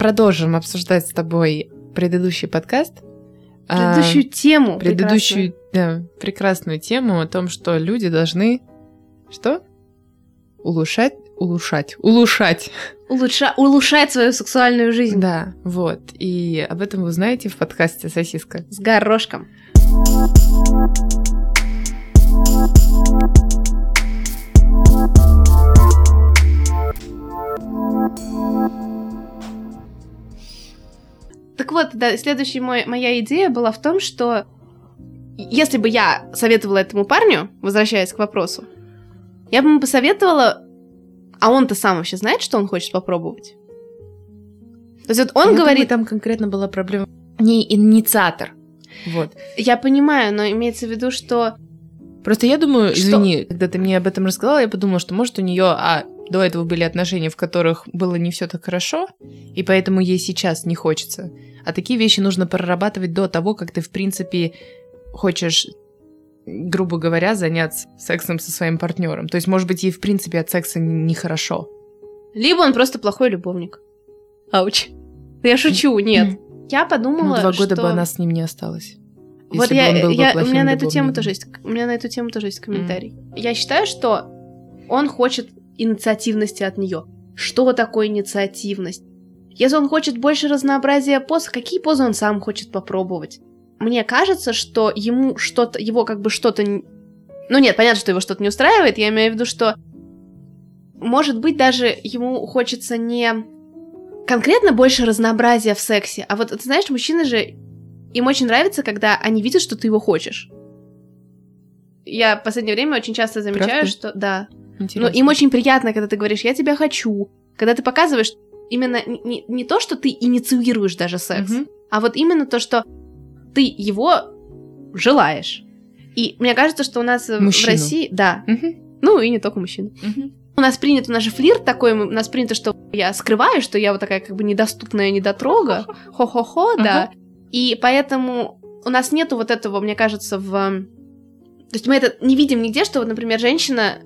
продолжим обсуждать с тобой предыдущий подкаст. А, предыдущую а, тему. Предыдущую, прекрасную. да, прекрасную тему о том, что люди должны... Что? Улучшать? Улучшать. Улучшать. Улучша... Улучшать свою сексуальную жизнь. Да, вот. И об этом вы узнаете в подкасте «Сосиска». С горошком. Так вот, да, следующая мой, моя идея была в том, что если бы я советовала этому парню, возвращаясь к вопросу, я бы ему посоветовала, а он-то сам вообще знает, что он хочет попробовать? То есть вот он я говорит... Думаю, там конкретно была проблема не инициатор. Вот. Я понимаю, но имеется в виду, что... Просто я думаю, что... извини, когда ты мне об этом рассказала, я подумала, что может у нее, а до этого были отношения, в которых было не все так хорошо, и поэтому ей сейчас не хочется. А такие вещи нужно прорабатывать до того, как ты, в принципе, хочешь, грубо говоря, заняться сексом со своим партнером. То есть, может быть, ей, в принципе, от секса нехорошо. Либо он просто плохой любовник. Ауч. Я шучу, нет. Я подумала, ну, два года что... бы она с ним не осталась. Вот я, я, у меня на эту тему тоже есть, у меня на эту тему тоже есть комментарий. Mm. Я считаю, что он хочет инициативности от нее. Что такое инициативность? Если он хочет больше разнообразия поз, какие позы он сам хочет попробовать? Мне кажется, что ему что-то, его как бы что-то... Ну нет, понятно, что его что-то не устраивает, я имею в виду, что может быть даже ему хочется не конкретно больше разнообразия в сексе, а вот, ты знаешь, мужчины же, им очень нравится, когда они видят, что ты его хочешь. Я в последнее время очень часто замечаю, Правда? что... Да, Интересно. Но им очень приятно, когда ты говоришь, я тебя хочу. Когда ты показываешь именно не, не то, что ты инициируешь даже секс, угу. а вот именно то, что ты его желаешь. И мне кажется, что у нас Мужчину. в России... Да. Угу. Ну и не только мужчин. Угу. У нас принят, у нас же флирт такой, у нас принято, что я скрываю, что я вот такая как бы недоступная недотрога. Хо-хо-хо, да. И поэтому у нас нету вот этого, мне кажется, в... То есть мы это не видим нигде, что вот, например, женщина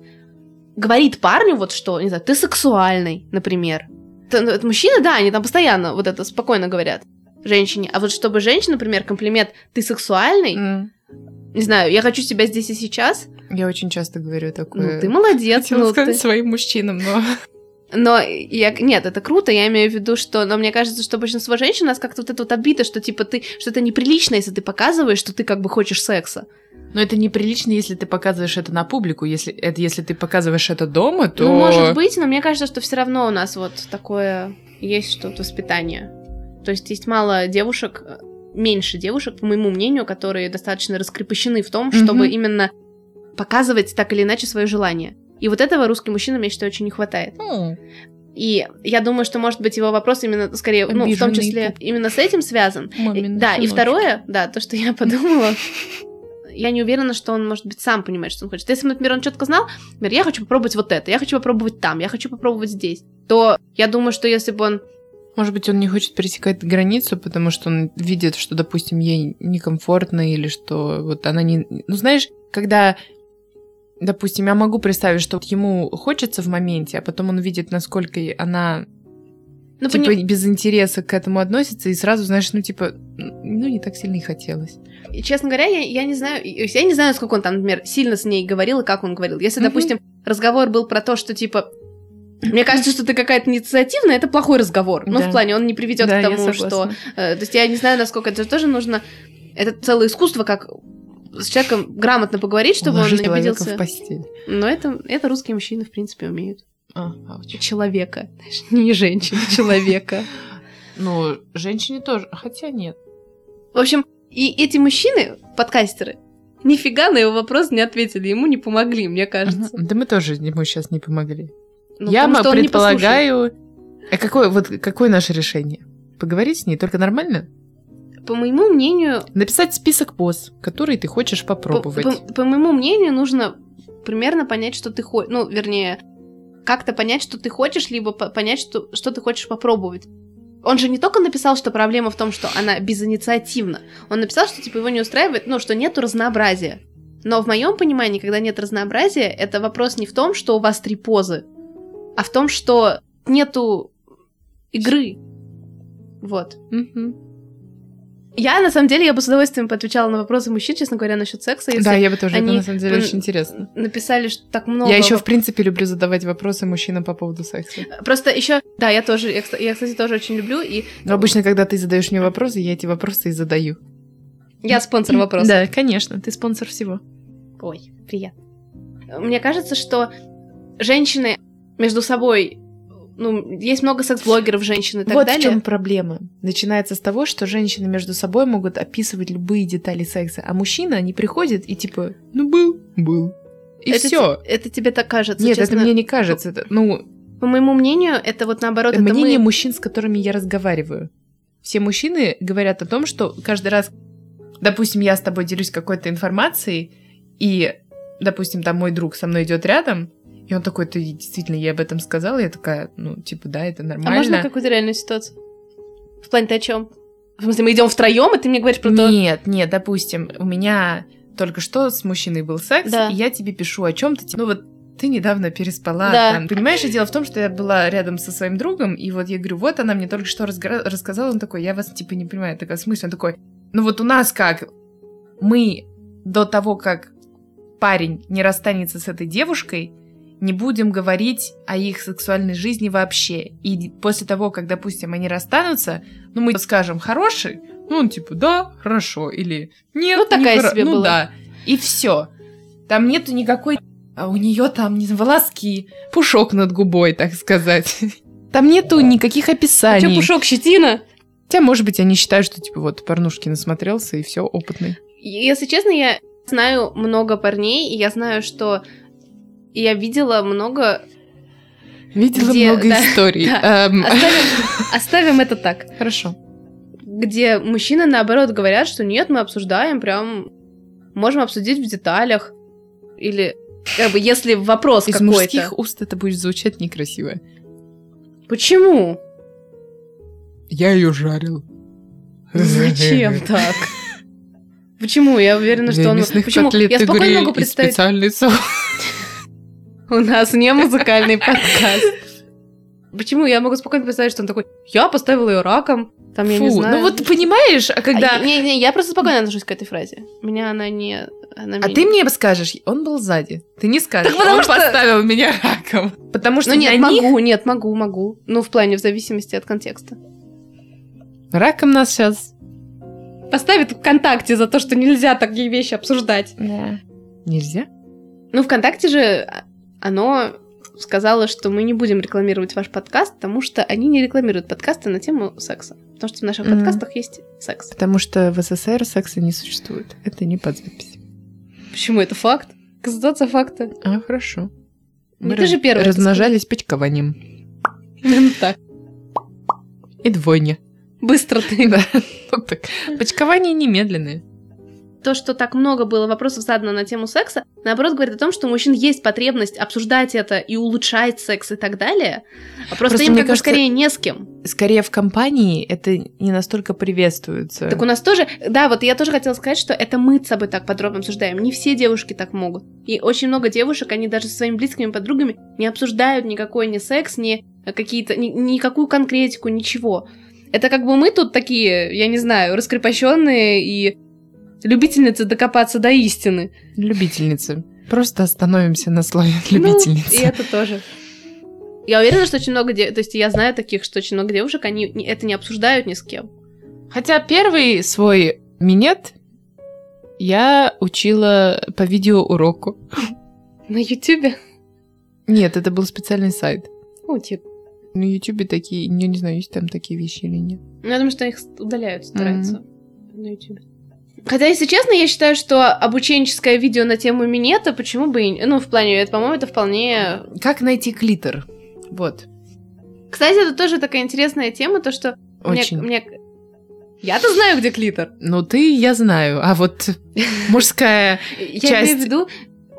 говорит парню вот что, не знаю, ты сексуальный, например. Это, ну, это мужчины, да, они там постоянно вот это спокойно говорят женщине. А вот чтобы женщина, например, комплимент «ты сексуальный», mm. не знаю, «я хочу тебя здесь и сейчас», я очень часто говорю такое. Ну, ты молодец. Хотела ну, сказать ты... своим мужчинам, но... Но я, нет, это круто, я имею в виду, что, но мне кажется, что большинство женщин у нас как-то вот это вот отбито, что типа ты, что это неприлично, если ты показываешь, что ты как бы хочешь секса. Но это неприлично, если ты показываешь это на публику. Если это если ты показываешь это дома, то. Ну, может быть, но мне кажется, что все равно у нас вот такое есть что-то воспитание. То есть есть мало девушек, меньше девушек, по моему мнению, которые достаточно раскрепощены в том, чтобы mm-hmm. именно показывать так или иначе свое желание. И вот этого русским мужчинам, я считаю, очень не хватает. Mm. И я думаю, что, может быть, его вопрос именно, скорее, ну, в том числе, пуп. именно с этим связан. Мамин да, и второе, да, то, что я подумала, я не уверена, что он, может быть, сам понимает, что он хочет. Если, например, он четко знал, например, я хочу попробовать вот это, я хочу попробовать там, я хочу попробовать здесь, то я думаю, что если бы он может быть, он не хочет пересекать границу, потому что он видит, что, допустим, ей некомфортно, или что вот она не... Ну, знаешь, когда допустим, я могу представить, что ему хочется в моменте, а потом он видит, насколько она ну, типа пони... без интереса к этому относится, и сразу, знаешь, ну, типа, ну, не так сильно и хотелось. И, честно говоря, я, я не знаю, я не знаю, сколько он там, например, сильно с ней говорил и как он говорил. Если, mm-hmm. допустим, разговор был про то, что, типа, мне кажется, что ты какая-то инициативная, это плохой разговор. Ну, да. в плане, он не приведет да, к тому, что... Э, то есть я не знаю, насколько это тоже нужно... Это целое искусство, как с человеком грамотно поговорить, чтобы Уложить он не обиделся. в постель. Но это, это русские мужчины, в принципе, умеют. А, Человека. Не женщин, человека. Ну, женщине тоже, хотя нет. В общем, и эти мужчины, подкастеры, нифига на его вопрос не ответили, ему не помогли, мне кажется. Да мы тоже ему сейчас не помогли. Ну, Я предполагаю... А какое, вот, какое наше решение? Поговорить с ней только нормально? по моему мнению... Написать список поз, которые ты хочешь попробовать. По, по, по моему мнению, нужно примерно понять, что ты хочешь... Ну, вернее, как-то понять, что ты хочешь, либо понять, что, что ты хочешь попробовать. Он же не только написал, что проблема в том, что она безинициативна. Он написал, что типа его не устраивает, ну, что нету разнообразия. Но в моем понимании, когда нет разнообразия, это вопрос не в том, что у вас три позы, а в том, что нету игры. Вот. Я, на самом деле, я бы с удовольствием поотвечала на вопросы мужчин, честно говоря, насчет секса. Если да, я бы тоже, они это на самом деле очень интересно. Написали, что так много... Я еще, в принципе, люблю задавать вопросы мужчинам по поводу секса. Просто еще, да, я тоже, я, я, кстати, тоже очень люблю. И... Но обычно, когда ты задаешь мне вопросы, я эти вопросы и задаю. Я спонсор вопросов. Да, конечно, ты спонсор всего. Ой, приятно. Мне кажется, что женщины между собой ну, есть много секс-блогеров женщин и так вот далее. Вот в чем проблема. Начинается с того, что женщины между собой могут описывать любые детали секса, а мужчина, они приходят и типа, ну был, был. И это все. Это тебе так кажется? Нет, честно? это мне не кажется. Это, ну, по моему мнению, это вот наоборот. Мнение это мы... мужчин, с которыми я разговариваю. Все мужчины говорят о том, что каждый раз, допустим, я с тобой делюсь какой-то информацией, и, допустим, там мой друг со мной идет рядом, и он такой, ты действительно, я об этом сказала? Я такая, ну, типа, да, это нормально. А можно какую-то реальную ситуацию? В плане ты о чем? В смысле, мы идем втроем, и ты мне говоришь про то... Нет, нет, допустим, у меня только что с мужчиной был секс, да. и я тебе пишу о чем-то, ну вот ты недавно переспала. Да. Там. Понимаешь, дело в том, что я была рядом со своим другом, и вот я говорю, вот она мне только что рассказала, он такой, я вас типа не понимаю, я такая, в смысле? Он такой, ну вот у нас как, мы до того, как парень не расстанется с этой девушкой, не будем говорить о их сексуальной жизни вообще. И после того, как, допустим, они расстанутся, ну, мы скажем «хороший», ну, он типа «да, хорошо», или «нет, ну, такая не себе ну, была. да. И все. Там нету никакой... А у нее там не волоски, пушок над губой, так сказать. Там нету никаких описаний. А что, пушок, щетина? Хотя, может быть, они считают, что, типа, вот, порнушки насмотрелся, и все, опытный. Если честно, я знаю много парней, и я знаю, что и я видела много... Видела где... много да, историй. Да. Um... Оставим, оставим это так. Хорошо. Где мужчины, наоборот, говорят, что нет, мы обсуждаем, прям можем обсудить в деталях. Или как бы если вопрос Из какой-то... Из мужских уст это будет звучать некрасиво. Почему? Я ее жарил. Зачем так? Почему? Я уверена, что он... Почему? Я спокойно могу представить... специальный соус. У нас не музыкальный подкаст. Почему? Я могу спокойно представить, что он такой, я поставил ее раком, там, я Фу, не знаю. ну вот понимаешь, а когда... А, не, не, я просто спокойно отношусь к этой фразе. Меня она не... Она а ты мне скажешь, он был сзади. Ты не скажешь, так потому он что... поставил меня раком. Потому что Ну нет, них... могу, нет, могу, могу. Ну, в плане, в зависимости от контекста. Раком нас сейчас... Поставит ВКонтакте за то, что нельзя такие вещи обсуждать. Да. Нельзя? Ну, ВКонтакте же оно сказала, что мы не будем рекламировать ваш подкаст, потому что они не рекламируют подкасты на тему секса. Потому что в наших mm-hmm. подкастах есть секс. Потому что в СССР секса не существует. Это не под запись. Почему это факт? Констатация факта. А, хорошо. Не Мы ты раз... же первый. Размножались почкованием. Именно так. И двойня. Быстро ты. Да. Почкование немедленное то, что так много было вопросов задано на тему секса, наоборот, говорит о том, что у мужчин есть потребность обсуждать это и улучшать секс и так далее. А просто, просто им как кажется, скорее не с кем. Скорее в компании это не настолько приветствуется. Так у нас тоже, да, вот я тоже хотела сказать, что это мы с собой так подробно обсуждаем. Не все девушки так могут. И очень много девушек, они даже со своими близкими подругами не обсуждают никакой ни секс, ни какие-то, ни, никакую конкретику, ничего. Это как бы мы тут такие, я не знаю, раскрепощенные и любительницы докопаться до истины. Любительницы. Просто остановимся на слове любительницы. Ну, и это тоже. Я уверена, что очень много девушек, то есть я знаю таких, что очень много девушек, они это не обсуждают ни с кем. Хотя первый свой минет я учила по видеоуроку. На Ютубе? Нет, это был специальный сайт. Ну, типа. На Ютубе такие, я не знаю, есть там такие вещи или нет. Ну, я думаю, что их удаляют, стараются mm-hmm. на Ютубе. Хотя, если честно, я считаю, что обученческое видео на тему минета, почему бы и... Ну, в плане, это, по-моему, это вполне... Как найти клитор? Вот. Кстати, это тоже такая интересная тема, то, что... Очень. Мне, мне... Я-то знаю, где клитор. Ну, ты, я знаю. А вот мужская часть... Я имею в виду,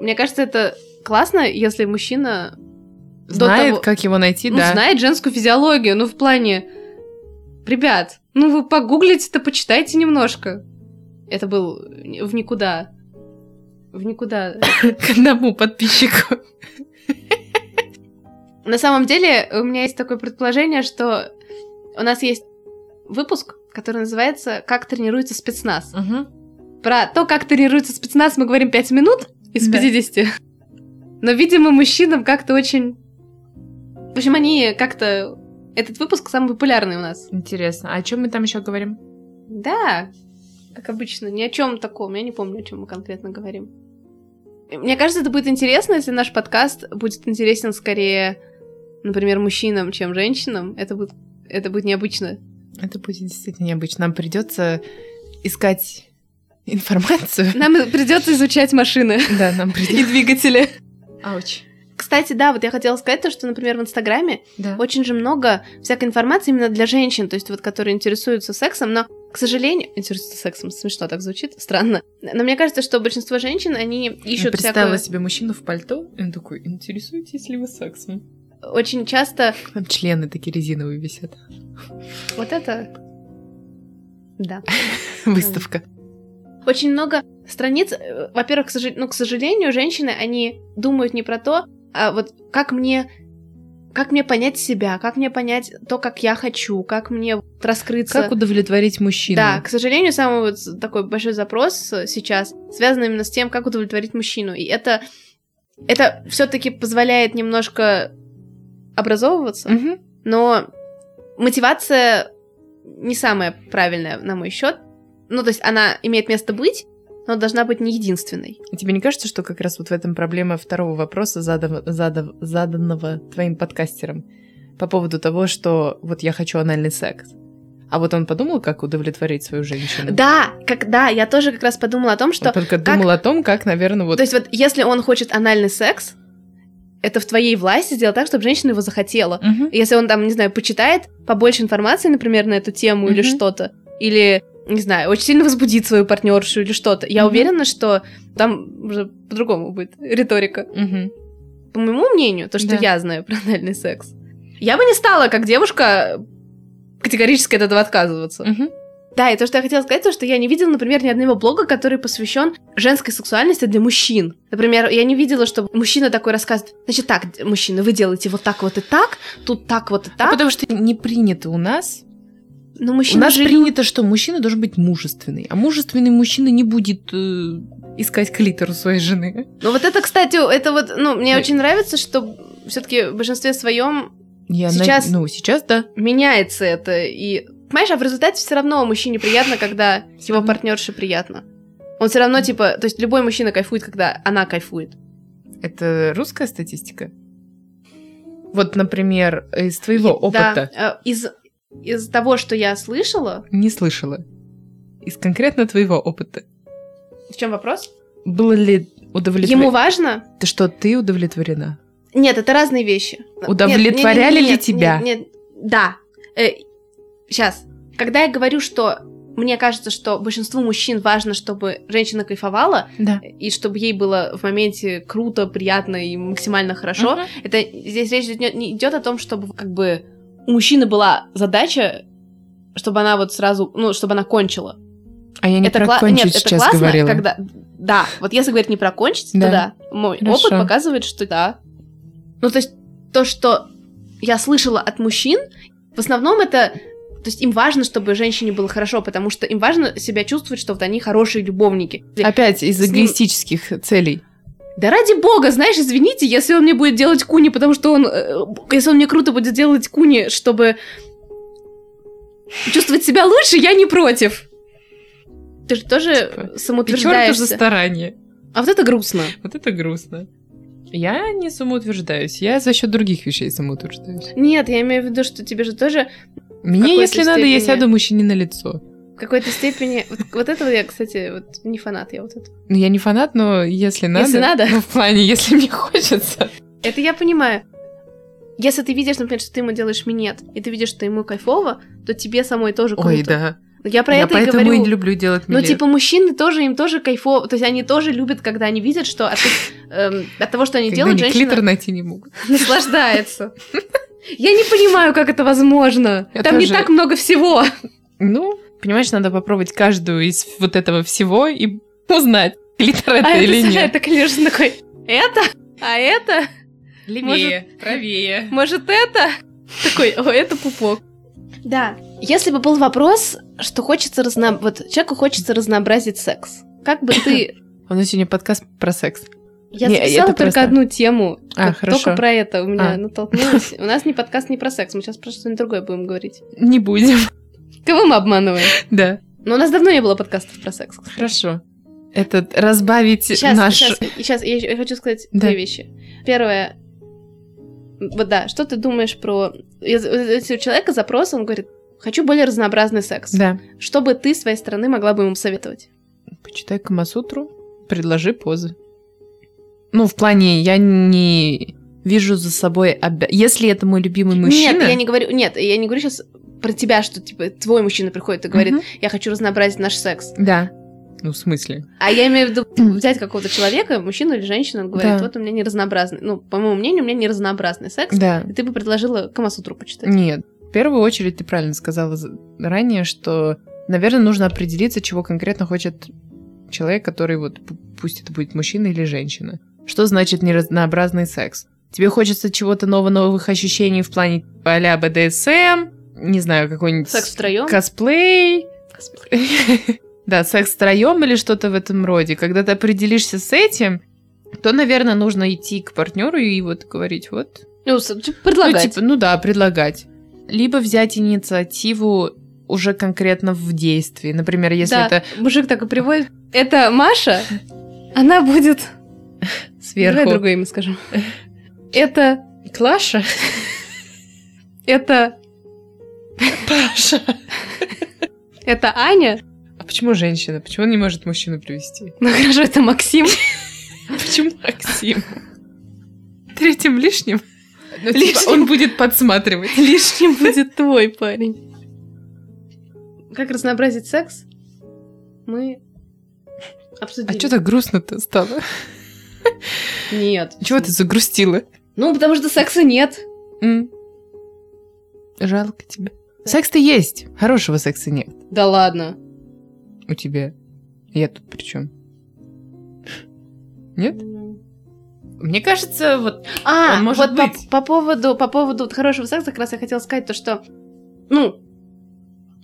мне кажется, это классно, если мужчина... Знает, как его найти, ну, да. знает женскую физиологию, ну, в плане... Ребят, ну вы погуглите-то, почитайте немножко. Это был в никуда. В никуда. К одному подписчику. На самом деле, у меня есть такое предположение, что у нас есть выпуск, который называется «Как тренируется спецназ». Угу. Про то, как тренируется спецназ, мы говорим 5 минут из да. 50. Но, видимо, мужчинам как-то очень... В общем, они как-то... Этот выпуск самый популярный у нас. Интересно. А о чем мы там еще говорим? Да, как обычно, ни о чем таком. Я не помню, о чем мы конкретно говорим. Мне кажется, это будет интересно, если наш подкаст будет интересен скорее, например, мужчинам, чем женщинам. Это будет, это будет необычно. Это будет действительно необычно. Нам придется искать информацию. Нам придется изучать машины. Да, нам придется. И двигатели. Ауч. Кстати, да, вот я хотела сказать то, что, например, в Инстаграме да. очень же много всякой информации именно для женщин, то есть вот, которые интересуются сексом, но, к сожалению, интересуются сексом, смешно так звучит, странно, но мне кажется, что большинство женщин, они ищут Я представила всякую... себе мужчину в пальто, и он такой, интересуетесь ли вы сексом? Очень часто... Там члены такие резиновые висят. Вот это... Да. Выставка. Очень много страниц, э, во-первых, к, ну, к сожалению, женщины, они думают не про то, а вот как мне как мне понять себя, как мне понять то, как я хочу, как мне раскрыться. Как удовлетворить мужчину. Да, к сожалению, самый вот такой большой запрос сейчас связан именно с тем, как удовлетворить мужчину. И это, это все-таки позволяет немножко образовываться, угу. но мотивация не самая правильная, на мой счет. Ну, то есть она имеет место быть, но должна быть не единственной. Тебе не кажется, что как раз вот в этом проблема второго вопроса, задав, задав, заданного твоим подкастером, по поводу того, что вот я хочу анальный секс? А вот он подумал, как удовлетворить свою женщину? Да, как, да, я тоже как раз подумала о том, что... Он только как... думал о том, как, наверное, вот... То есть вот если он хочет анальный секс, это в твоей власти сделать так, чтобы женщина его захотела. Uh-huh. Если он там, не знаю, почитает побольше информации, например, на эту тему uh-huh. или что-то, или не знаю, очень сильно возбудит свою партнершу или что-то. Я mm-hmm. уверена, что там уже по-другому будет риторика. Mm-hmm. По моему мнению, то, что да. я знаю про анальный секс. Я бы не стала, как девушка, категорически от этого отказываться. Mm-hmm. Да, и то, что я хотела сказать, то, что я не видела, например, ни одного блога, который посвящен женской сексуальности для мужчин. Например, я не видела, что мужчина такой рассказывает, значит, так, мужчина, вы делаете вот так вот и так, тут так вот и так. Ну, потому что не принято у нас но мужчина У нас же... принято, что мужчина должен быть мужественный, а мужественный мужчина не будет э, искать клитор у своей жены. Ну вот это, кстати, это вот, ну, мне Ой. очень нравится, что все-таки в большинстве своем Я сейчас, на... ну, сейчас да. меняется это. И, понимаешь, а в результате все равно мужчине приятно, когда его партнерше приятно. Он все равно, типа, то есть любой мужчина кайфует, когда она кайфует. Это русская статистика? Вот, например, из твоего опыта. Да, э, из из того, что я слышала... Не слышала. Из конкретно твоего опыта. В чем вопрос? Было ли удовлетворено? Ему важно? Ты что, ты удовлетворена? Нет, это разные вещи. Удовлетворяли нет, нет, ли нет, тебя? Нет, нет, да. Э, сейчас. Когда я говорю, что мне кажется, что большинству мужчин важно, чтобы женщина кайфовала, да. и чтобы ей было в моменте круто, приятно и максимально хорошо. Uh-huh. Это здесь речь не идет о том, чтобы как бы у мужчины была задача, чтобы она вот сразу, ну, чтобы она кончила. А я не это про кла- кончить Нет, сейчас это классно, говорила. когда... Да, вот если говорить не про кончить, да. то да. Мой Хорошо. опыт показывает, что да. Ну, то есть то, что я слышала от мужчин, в основном это... То есть им важно, чтобы женщине было хорошо, потому что им важно себя чувствовать, что вот они хорошие любовники. Опять из эгоистических ним... целей. Да ради бога, знаешь, извините, если он мне будет делать куни, потому что он... Э, если он мне круто будет делать куни, чтобы чувствовать себя лучше, я не против. Ты же тоже типа, самоутверждаешься. за старание. А вот это грустно. Вот это грустно. Я не самоутверждаюсь, я за счет других вещей самоутверждаюсь. Нет, я имею в виду, что тебе же тоже... Мне, если степени... надо, я сяду мужчине на лицо в какой-то степени... Вот, вот этого я, кстати, вот не фанат я вот это. Ну, я не фанат, но если надо... Если надо. Ну, в плане, если мне хочется. Это я понимаю. Если ты видишь, например, что ты ему делаешь минет, и ты видишь, что ему кайфово, то тебе самой тоже круто. Ой, да. Я про я это поэтому и говорю. и люблю делать минет. Ну, типа, мужчины тоже, им тоже кайфово. То есть они тоже любят, когда они видят, что от, эм, от того, что они когда делают, они женщина... клитор найти не могут. Наслаждается. Я не понимаю, как это возможно. Там не так много всего. Ну, Понимаешь, надо попробовать каждую из вот этого всего и узнать, клитор это а или это, нет. это, конечно, такой, это, а это... Левее, может, правее. Может, это? Такой, о, это пупок. Да. Если бы был вопрос, что хочется разно... вот человеку хочется разнообразить секс, как бы ты... У нас сегодня подкаст про секс. Я не, записала только просто... одну тему. А, хорошо. Только про это у меня а. натолкнулось. У нас не подкаст не про секс, мы сейчас про что-нибудь другое будем говорить. Не будем. Кого мы обманываем? Да. Но у нас давно не было подкастов про секс. Хорошо. Это разбавить сейчас, наш... Сейчас, сейчас, я хочу сказать да. две вещи. Первое, вот да, что ты думаешь про... Если у человека запрос, он говорит, хочу более разнообразный секс. Да. Что бы ты с своей стороны могла бы ему советовать? Почитай Камасутру, предложи позы. Ну, в плане, я не вижу за собой... Обя... Если это мой любимый мужчина... Нет, я не говорю... Нет, я не говорю сейчас про тебя, что, типа, твой мужчина приходит и говорит, угу. я хочу разнообразить наш секс. Да. Ну, в смысле? А я имею в виду взять какого-то человека, мужчину или женщину, он говорит, да. вот у меня не разнообразный, ну, по моему мнению, у меня не разнообразный секс, да. и ты бы предложила Камасутру почитать. Нет, в первую очередь ты правильно сказала ранее, что, наверное, нужно определиться, чего конкретно хочет человек, который вот, пусть это будет мужчина или женщина. Что значит неразнообразный секс? Тебе хочется чего-то нового, новых ощущений в плане а-ля БДСМ, не знаю, какой-нибудь... Секс втроем? Косплей. Косплей. Да, секс втроем или что-то в этом роде. Когда ты определишься с этим, то, наверное, нужно идти к партнеру и вот говорить, вот. Ну, типа, предлагать. Ну, типа, ну да, предлагать. Либо взять инициативу уже конкретно в действии. Например, если да, это... мужик так и приводит. Это Маша, она будет... Сверху. Давай другое имя скажем. Это... Клаша? Это... Паша. Это Аня. А почему женщина? Почему он не может мужчину привести? Ну хорошо, это Максим. Почему Максим? Третьим лишним? Ну, типа, лишним. он будет подсматривать. Лишним будет твой парень. Как разнообразить секс? Мы обсудили. А что так грустно-то стало? Нет. Чего ты загрустила? Ну, потому что секса нет. Жалко тебя. Секс-то есть, хорошего секса нет. Да ладно у тебя. Я тут при чем? Нет? Мне кажется, вот. А, может вот быть. По, по поводу по поводу вот хорошего секса, как раз я хотела сказать то, что ну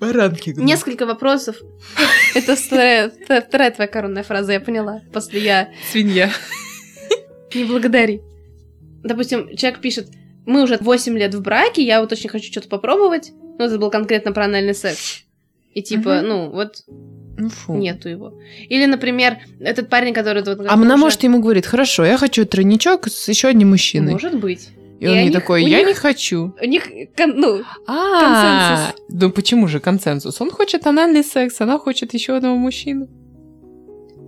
Баранки. Несколько вопросов. Это вторая, вторая твоя коронная фраза, я поняла. После я... Свинья. Не благодари. Допустим, человек пишет, мы уже 8 лет в браке, я вот очень хочу что-то попробовать. Ну, это был конкретно про анальный секс. И типа, угу. ну, вот ну, фу. Нету его. Или, например, этот парень, который... Вот, а она, может, ему говорит, хорошо, я хочу тройничок с еще одним мужчиной. Может быть. И, и он не такой, я них, не хочу. У них, ну, а, консенсус. Ну почему же консенсус? Он хочет анальный секс, она хочет еще одного мужчину.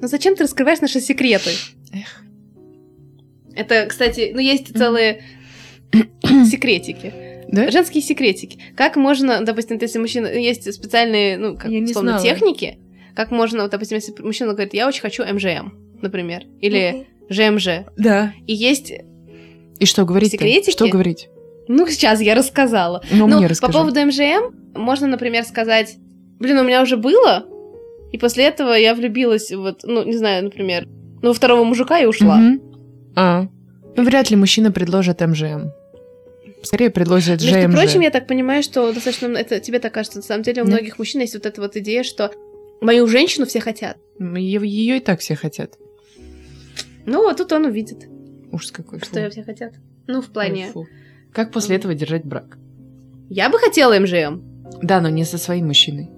Ну зачем ты раскрываешь наши секреты? Эх. Это, кстати, ну есть целые секретики. Да? Женские секретики. Как можно, допустим, если мужчина... Есть специальные, ну, как, условно, техники, как можно, вот, допустим, если мужчина говорит, я очень хочу МЖМ, например, или ЖМЖ. Да. И есть И что говорить секретики. Что говорить? Ну, сейчас я рассказала. Ну, ну мне расскажи. по поводу МЖМ можно, например, сказать, блин, у меня уже было, и после этого я влюбилась, вот, ну, не знаю, например, ну, во второго мужика и ушла. Угу. А. Ну, вряд ли мужчина предложит МЖМ. Скорее предложит ЖМЖ. Между прочим, я так понимаю, что достаточно... Это тебе так кажется. На самом деле у многих мужчин есть вот эта вот идея, что Мою женщину все хотят. Ее и так все хотят. Ну, вот тут он увидит. Ужас какой. Что ее все хотят. Ну, в плане... Ой, как после этого держать брак? Я бы хотела МЖМ. Да, но не со своим мужчиной.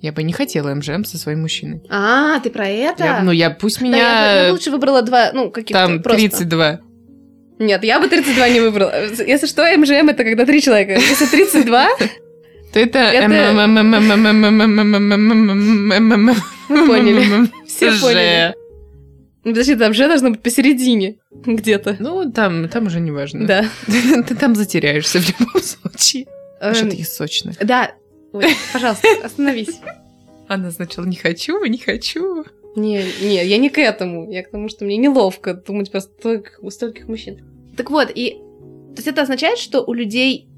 Я бы не хотела МЖМ со своим мужчиной. А, ты про это? Я, ну, я пусть меня... Да, я, я лучше выбрала два, ну, каких-то Там просто. 32. Нет, я бы 32 не выбрала. Если что, МЖМ это когда три человека. Если 32, то это... Поняли. Все поняли. Подожди, там же должно быть посередине где-то. Ну, там, там уже не важно. Да. Ты там затеряешься в любом случае. Что такие сочные. Да. пожалуйста, остановись. Она сначала не хочу, не хочу. Не, не, я не к этому. Я к тому, что мне неловко думать про стольких, стольких мужчин. Так вот, и... То есть это означает, что у людей,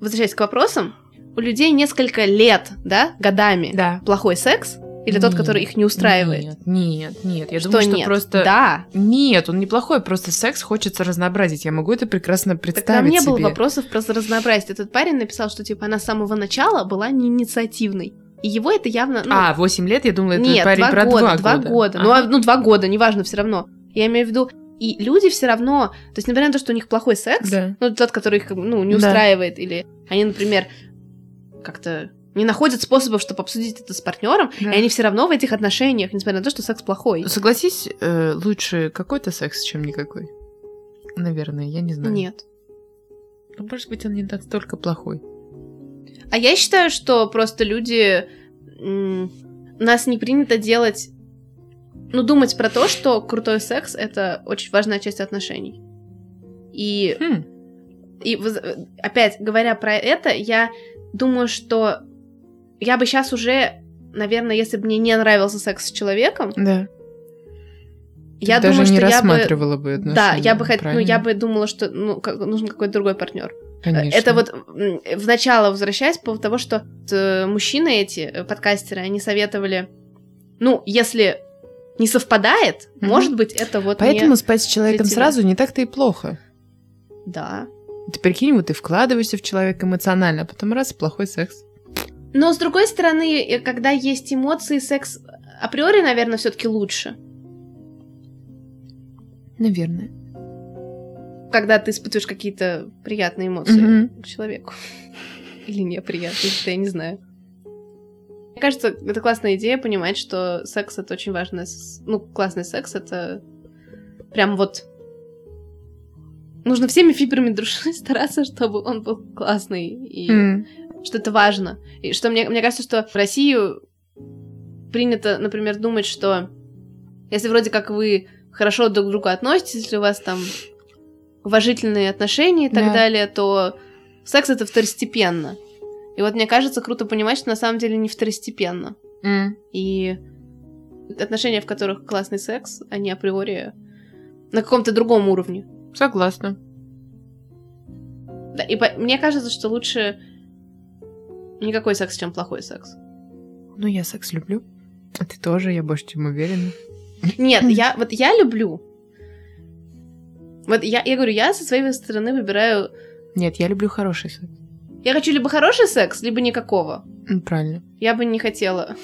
возвращаясь к вопросам, у людей несколько лет, да, годами да. плохой секс, Или нет, тот, который их не устраивает? Нет, нет, нет. Я что думаю, что нет? просто... Да. Нет, он неплохой, просто секс хочется разнообразить. Я могу это прекрасно представить там не себе. было вопросов про разнообразие. Этот парень написал, что, типа, она с самого начала была не инициативной. И его это явно... Ну, а, 8 лет? Я думала, это нет, парень два про года, 2 два года. года. Ну, а, ну, два года, неважно, все равно. Я имею в виду, и люди все равно, то есть, несмотря на то, что у них плохой секс, Да. ну, тот, который их, ну, не Да. устраивает, или они, например, как-то не находят способов, чтобы обсудить это с партнером, Да. и они все равно в этих отношениях, несмотря на то, что секс плохой. Согласись, э, лучше какой-то секс, чем никакой. Наверное, я не знаю. Нет. Ну, может быть, он не настолько плохой. А я считаю, что просто люди... м, нас не принято делать... Ну, думать про то, что крутой секс — это очень важная часть отношений. И Хм. И опять говоря про это, я думаю, что я бы сейчас уже, наверное, если бы мне не нравился секс с человеком, Да. я Ты даже думаю, не что я бы... рассматривала бы отношения. Да, я бы хот... ну, я бы думала, что ну, как- нужен какой-то другой партнер. Конечно. Это вот в начало возвращаясь по поводу того, что э, мужчины эти, э, подкастеры, они советовали, ну, если не совпадает, Мгм. может быть, это вот Поэтому спать с человеком сразу не так-то и плохо. Да. Ты прикинь, вот ты вкладываешься в человека эмоционально, а потом раз, плохой секс. Но с другой стороны, э, когда есть эмоции, секс априори, наверное, все-таки лучше. Наверное. Когда ты испытываешь какие-то приятные эмоции Мгм. к человеку. Или неприятные, я не знаю. Мне кажется, это классная идея понимать, что секс это очень важно. Ну, классный секс это прям вот нужно всеми фибрами души стараться, чтобы он был классный. И М. что это важно. И что мне, мне кажется, что в Россию принято, например, думать, что если вроде как вы хорошо друг к другу относитесь, если у вас там уважительные отношения и так Да. далее, то секс это второстепенно. И вот мне кажется, круто понимать, что на самом деле не второстепенно. М. И отношения, в которых классный секс, они априори на каком-то другом уровне. Согласна. Да, и по- мне кажется, что лучше никакой секс, чем плохой секс. Ну, я секс люблю. А ты тоже, я больше чем уверена. Нет, я вот я люблю. Вот я, я говорю, я со своей стороны выбираю. Нет, я люблю хороший секс. Я хочу либо хороший секс, либо никакого. Правильно. Я бы не хотела.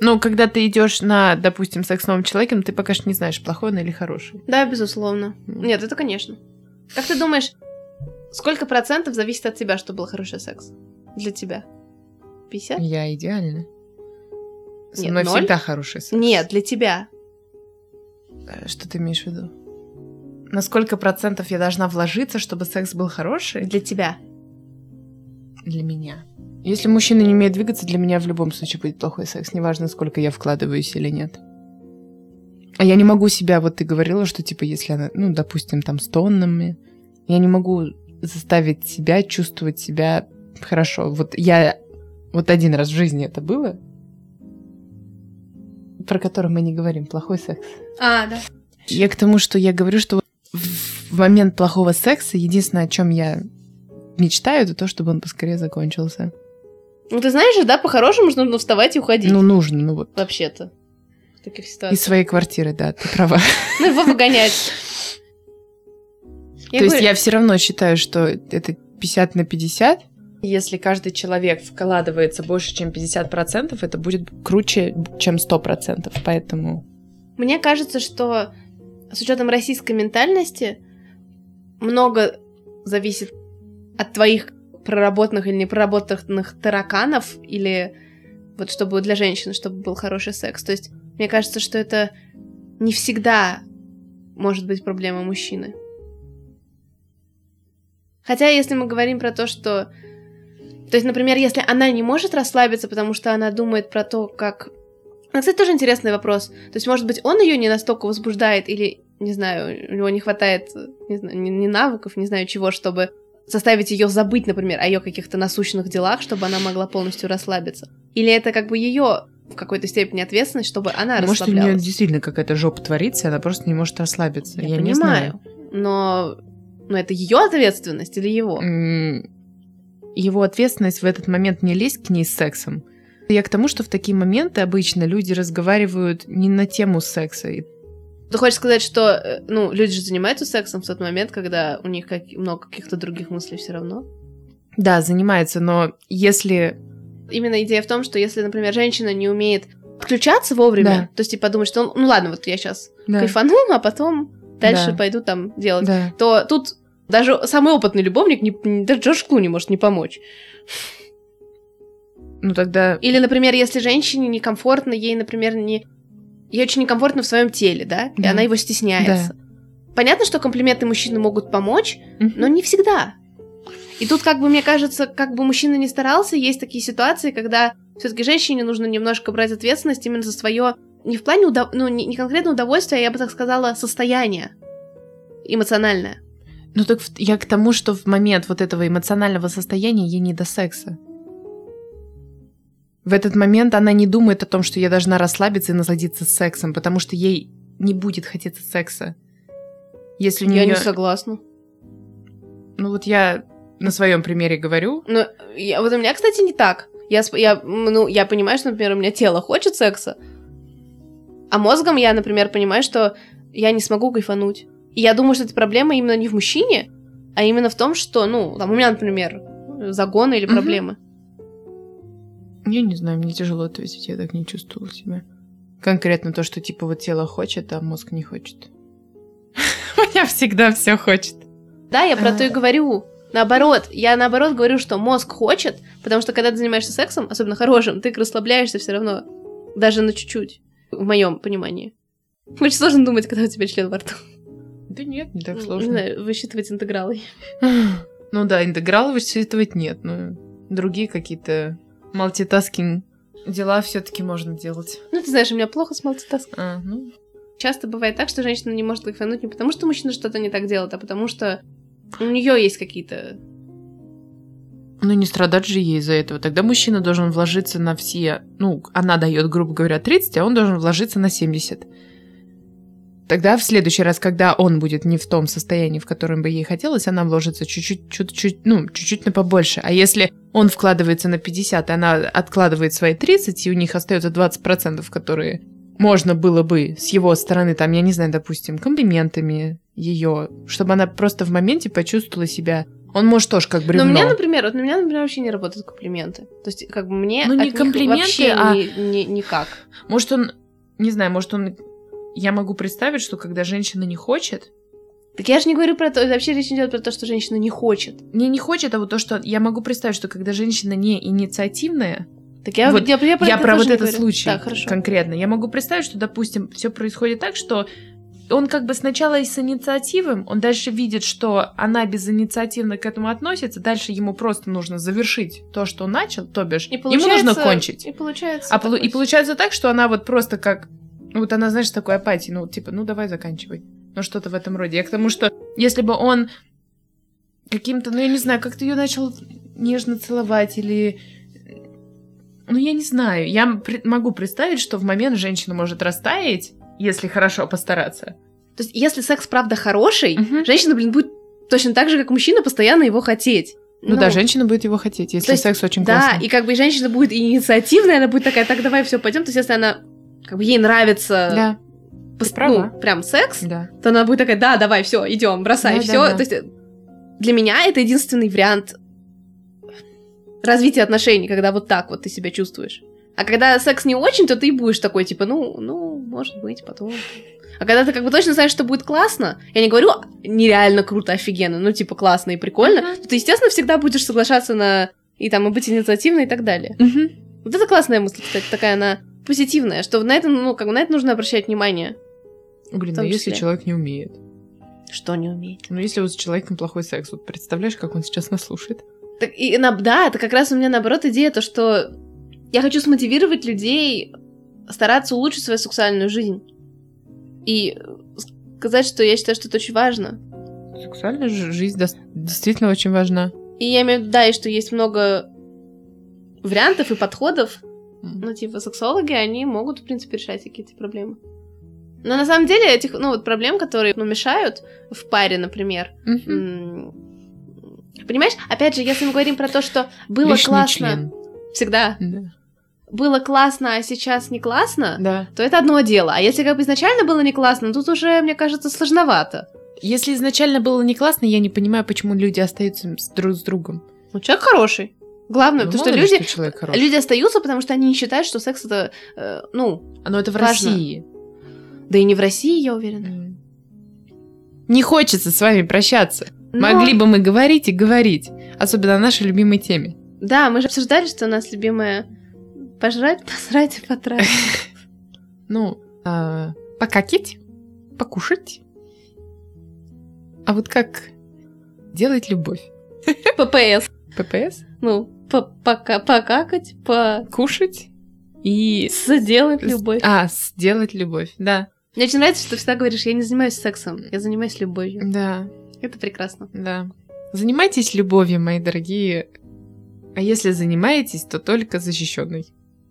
Ну, когда ты идешь на, допустим, секс с новым человеком, ты пока что не знаешь, плохой он или хороший. Да, безусловно. Нет, это конечно. Как ты думаешь, сколько процентов зависит от тебя, чтобы был хороший секс? Для тебя? 50? Я идеально. Со Нет, мной ноль? всегда хороший секс. Нет, для тебя. Э, Что ты имеешь в виду? На сколько процентов я должна вложиться, чтобы секс был хороший? Для тебя. Для меня. Если мужчина не умеет двигаться, для меня в любом случае будет плохой секс. Неважно, сколько я вкладываюсь или нет. А я не могу себя, вот ты говорила, что типа, если она, ну, допустим, там с тоннами, я не могу заставить себя чувствовать себя хорошо. Вот я, вот один раз в жизни это было, про который мы не говорим, плохой секс. А, да. Я к тому, что я говорю, что в момент плохого секса единственное, о чем я мечтаю, это то, чтобы он поскорее закончился. Ну ты знаешь же, да, по-хорошему нужно вставать и уходить. Ну, нужно, ну вот. Вообще-то. В таких Из ситуациях. своей квартиры, да, ты права. Ну его выгонять. То есть я все равно считаю, что это 50 на 50. Если каждый человек вкладывается больше, чем 50%, это будет круче, чем 100%. Поэтому... Мне кажется, что с учетом российской ментальности много зависит от твоих проработанных или непроработанных тараканов, или вот чтобы для женщин, чтобы был хороший секс. То есть мне кажется, что это не всегда может быть проблема мужчины. Хотя, если мы говорим про то, что... То есть, например, если она не может расслабиться, потому что она думает про то, как... Ну, кстати, тоже интересный вопрос. То есть, может быть, он ее не настолько возбуждает, или, не знаю, у него не хватает, не знаю, ни, ни навыков, не знаю чего, чтобы заставить ее забыть, например, о ее каких-то насущных делах, чтобы она могла полностью расслабиться. Или это как бы ее в какой-то степени ответственность, чтобы она Может, у нее расслаблялась. действительно какая-то жопа творится, и она просто не может расслабиться. Я, Я, не знаю. понимаю, но... но это ее ответственность или его? Его ответственность в этот момент не лезть к ней с сексом, Я к тому, что в такие моменты обычно люди разговаривают не на тему секса. Ты хочешь сказать, что э, ну, люди же занимаются сексом в тот момент, когда у них как... много каких-то других мыслей все равно? Да, занимаются, но если... Именно идея в том, что если, например, женщина не умеет включаться вовремя, да. то есть типа думать, что ну ладно, вот я сейчас да. кайфану, а потом дальше да. пойду там делать, да. то тут даже самый опытный любовник, не, даже Джордж Клуни может не помочь. Ну тогда... Или, например, если женщине некомфортно, ей, например, не... Ей очень некомфортно в своем теле, да? да. И она его стесняется. Да. Понятно, что комплименты мужчины могут помочь, mm-hmm. но не всегда. И тут, как бы, мне кажется, как бы мужчина не старался, есть такие ситуации, когда все-таки женщине нужно немножко брать ответственность именно за свое не в плане удов... ну, не, не конкретно удовольствия, а я бы так сказала, состояние эмоциональное. Ну так я к тому, что в момент вот этого эмоционального состояния ей не до секса. В этот момент она не думает о том, что я должна расслабиться и насладиться сексом, потому что ей не будет хотеться секса. Если я не согласна. Ну вот я на своем примере говорю. Ну, я, вот у меня, кстати, не так. Я, я, ну, я понимаю, что, например, у меня тело хочет секса, а мозгом я, например, понимаю, что я не смогу кайфануть. И я думаю, что эта проблема именно не в мужчине, а именно в том, что, ну, там у меня, например, загоны или проблемы. Угу. Я не знаю, мне тяжело ответить, я так не чувствовала себя. Конкретно то, что типа вот тело хочет, а мозг не хочет. У меня всегда все хочет. Да, я про то и а. говорю. Наоборот, я наоборот говорю, что мозг хочет, потому что когда ты занимаешься сексом, особенно хорошим, ты расслабляешься все равно, даже на чуть-чуть, в моем понимании. Очень сложно думать, когда у тебя член во рту. Да нет, не так сложно. Не знаю, высчитывать интегралы. Ну да, интегралы высчитывать нет, но другие какие-то multitasking дела все-таки можно делать. Ну, ты знаешь, у меня плохо с мультитаскингом. А, ну. Часто бывает так, что женщина не может кайфануть не потому, что мужчина что-то не так делает, а потому что у нее есть какие-то ну, не страдать же ей из-за этого. Тогда мужчина должен вложиться на все... Ну, она дает, грубо говоря, 30, а он должен вложиться на 70. Тогда в следующий раз, когда он будет не в том состоянии, в котором бы ей хотелось, она вложится чуть-чуть, чуть-чуть, ну, чуть-чуть на побольше. А если он вкладывается на 50, и она откладывает свои 30, и у них остается 20%, которые можно было бы с его стороны, там, я не знаю, допустим, комплиментами ее, чтобы она просто в моменте почувствовала себя он может тоже как бревно. Но мне, например, вот на меня, например, вообще не работают комплименты. То есть, как бы мне ну, не комплименты, вообще а... ни, ни, никак. Может, он, не знаю, может, он... Я могу представить, что когда женщина не хочет, так я же не говорю про то, вообще речь идет про то, что женщина не хочет. Не, не хочет, а вот то, что я могу представить, что когда женщина не инициативная, так я, вот, я, я, про, я про вот этот говорю. случай так, конкретно. Я могу представить, что, допустим, все происходит так, что он как бы сначала и с инициативом, он дальше видит, что она безинициативно к этому относится, дальше ему просто нужно завершить то, что он начал, то бишь и ему нужно кончить. И получается. А и получается так, что она вот просто как, вот она, знаешь, такой апатии, ну типа, ну давай заканчивай. Ну что-то в этом роде. Я к тому, что если бы он каким-то, ну я не знаю, как-то ее начал нежно целовать или ну, я не знаю. Я при- могу представить, что в момент женщина может растаять, если хорошо постараться. То есть, если секс правда хороший, угу. женщина, блин, будет точно так же, как мужчина, постоянно его хотеть. Ну, ну да, женщина будет его хотеть, если есть, секс очень да, классный. Да, и как бы женщина будет инициативная, она будет такая, так, давай, все, пойдем. То есть, если она, как бы ей нравится да. Пос- ну, прям секс, да. то она будет такая, да, давай, все, идем, бросай, да, все. Да, да. То есть, для меня это единственный вариант развития отношений, когда вот так вот ты себя чувствуешь. А когда секс не очень, то ты и будешь такой, типа, ну, ну, может быть, потом. А когда ты как бы точно знаешь, что будет классно, я не говорю нереально круто, офигенно, ну, типа, классно и прикольно, uh-huh. то ты, естественно, всегда будешь соглашаться на и там и быть инициативной и так далее. Uh-huh. Вот это классная мысль, кстати, такая она позитивная, что на это, ну, как бы на это нужно обращать внимание. Блин, ну если человек не умеет. Что не умеет? Ну, если вот с человеком плохой секс, вот представляешь, как он сейчас нас слушает? Так, и, на, да, это как раз у меня наоборот идея, то, что я хочу смотивировать людей стараться улучшить свою сексуальную жизнь. И сказать, что я считаю, что это очень важно. Сексуальная жизнь действительно очень важна. И я имею в виду, да, и что есть много вариантов и подходов. Ну, типа, сексологи, они могут, в принципе, решать какие-то проблемы. Но на самом деле этих, ну, вот проблем, которые ну, мешают в паре, например, mm-hmm. Понимаешь? Опять же, если мы говорим про то, что было Лишний классно... Член. Всегда. Да. было классно, а сейчас не классно, да. то это одно дело. А если как бы изначально было не классно, тут уже, мне кажется, сложновато. Если изначально было не классно, я не понимаю, почему люди остаются друг с другом. Ну, человек хороший. Главное, ну, потому что люди, что люди остаются, потому что они не считают, что секс это, э, ну, но это в важно. России. Да и не в России, я уверена. Не хочется с вами прощаться. Но... Могли бы мы говорить и говорить, особенно о нашей любимой теме. Да, мы же обсуждали, что у нас любимая пожрать, посрать и потратить. Ну, а, покакить, покушать. А вот как делать любовь? ППС. ППС? Ну, пока покакать, покушать и... Сделать любовь. А, сделать любовь, да. Мне очень нравится, что ты всегда говоришь, я не занимаюсь сексом, я занимаюсь любовью. Да. Это прекрасно. Да. Занимайтесь любовью, мои дорогие. А если занимаетесь, то только защищенный.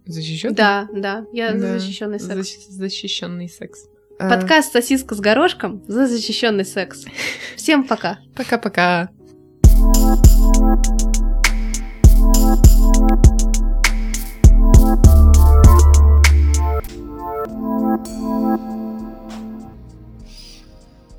Защищенный? Да, да. Я да. за защищенный секс. Защ- защищенный секс. Подкаст «Сосиска с горошком» за защищенный секс. Всем пока. Пока-пока.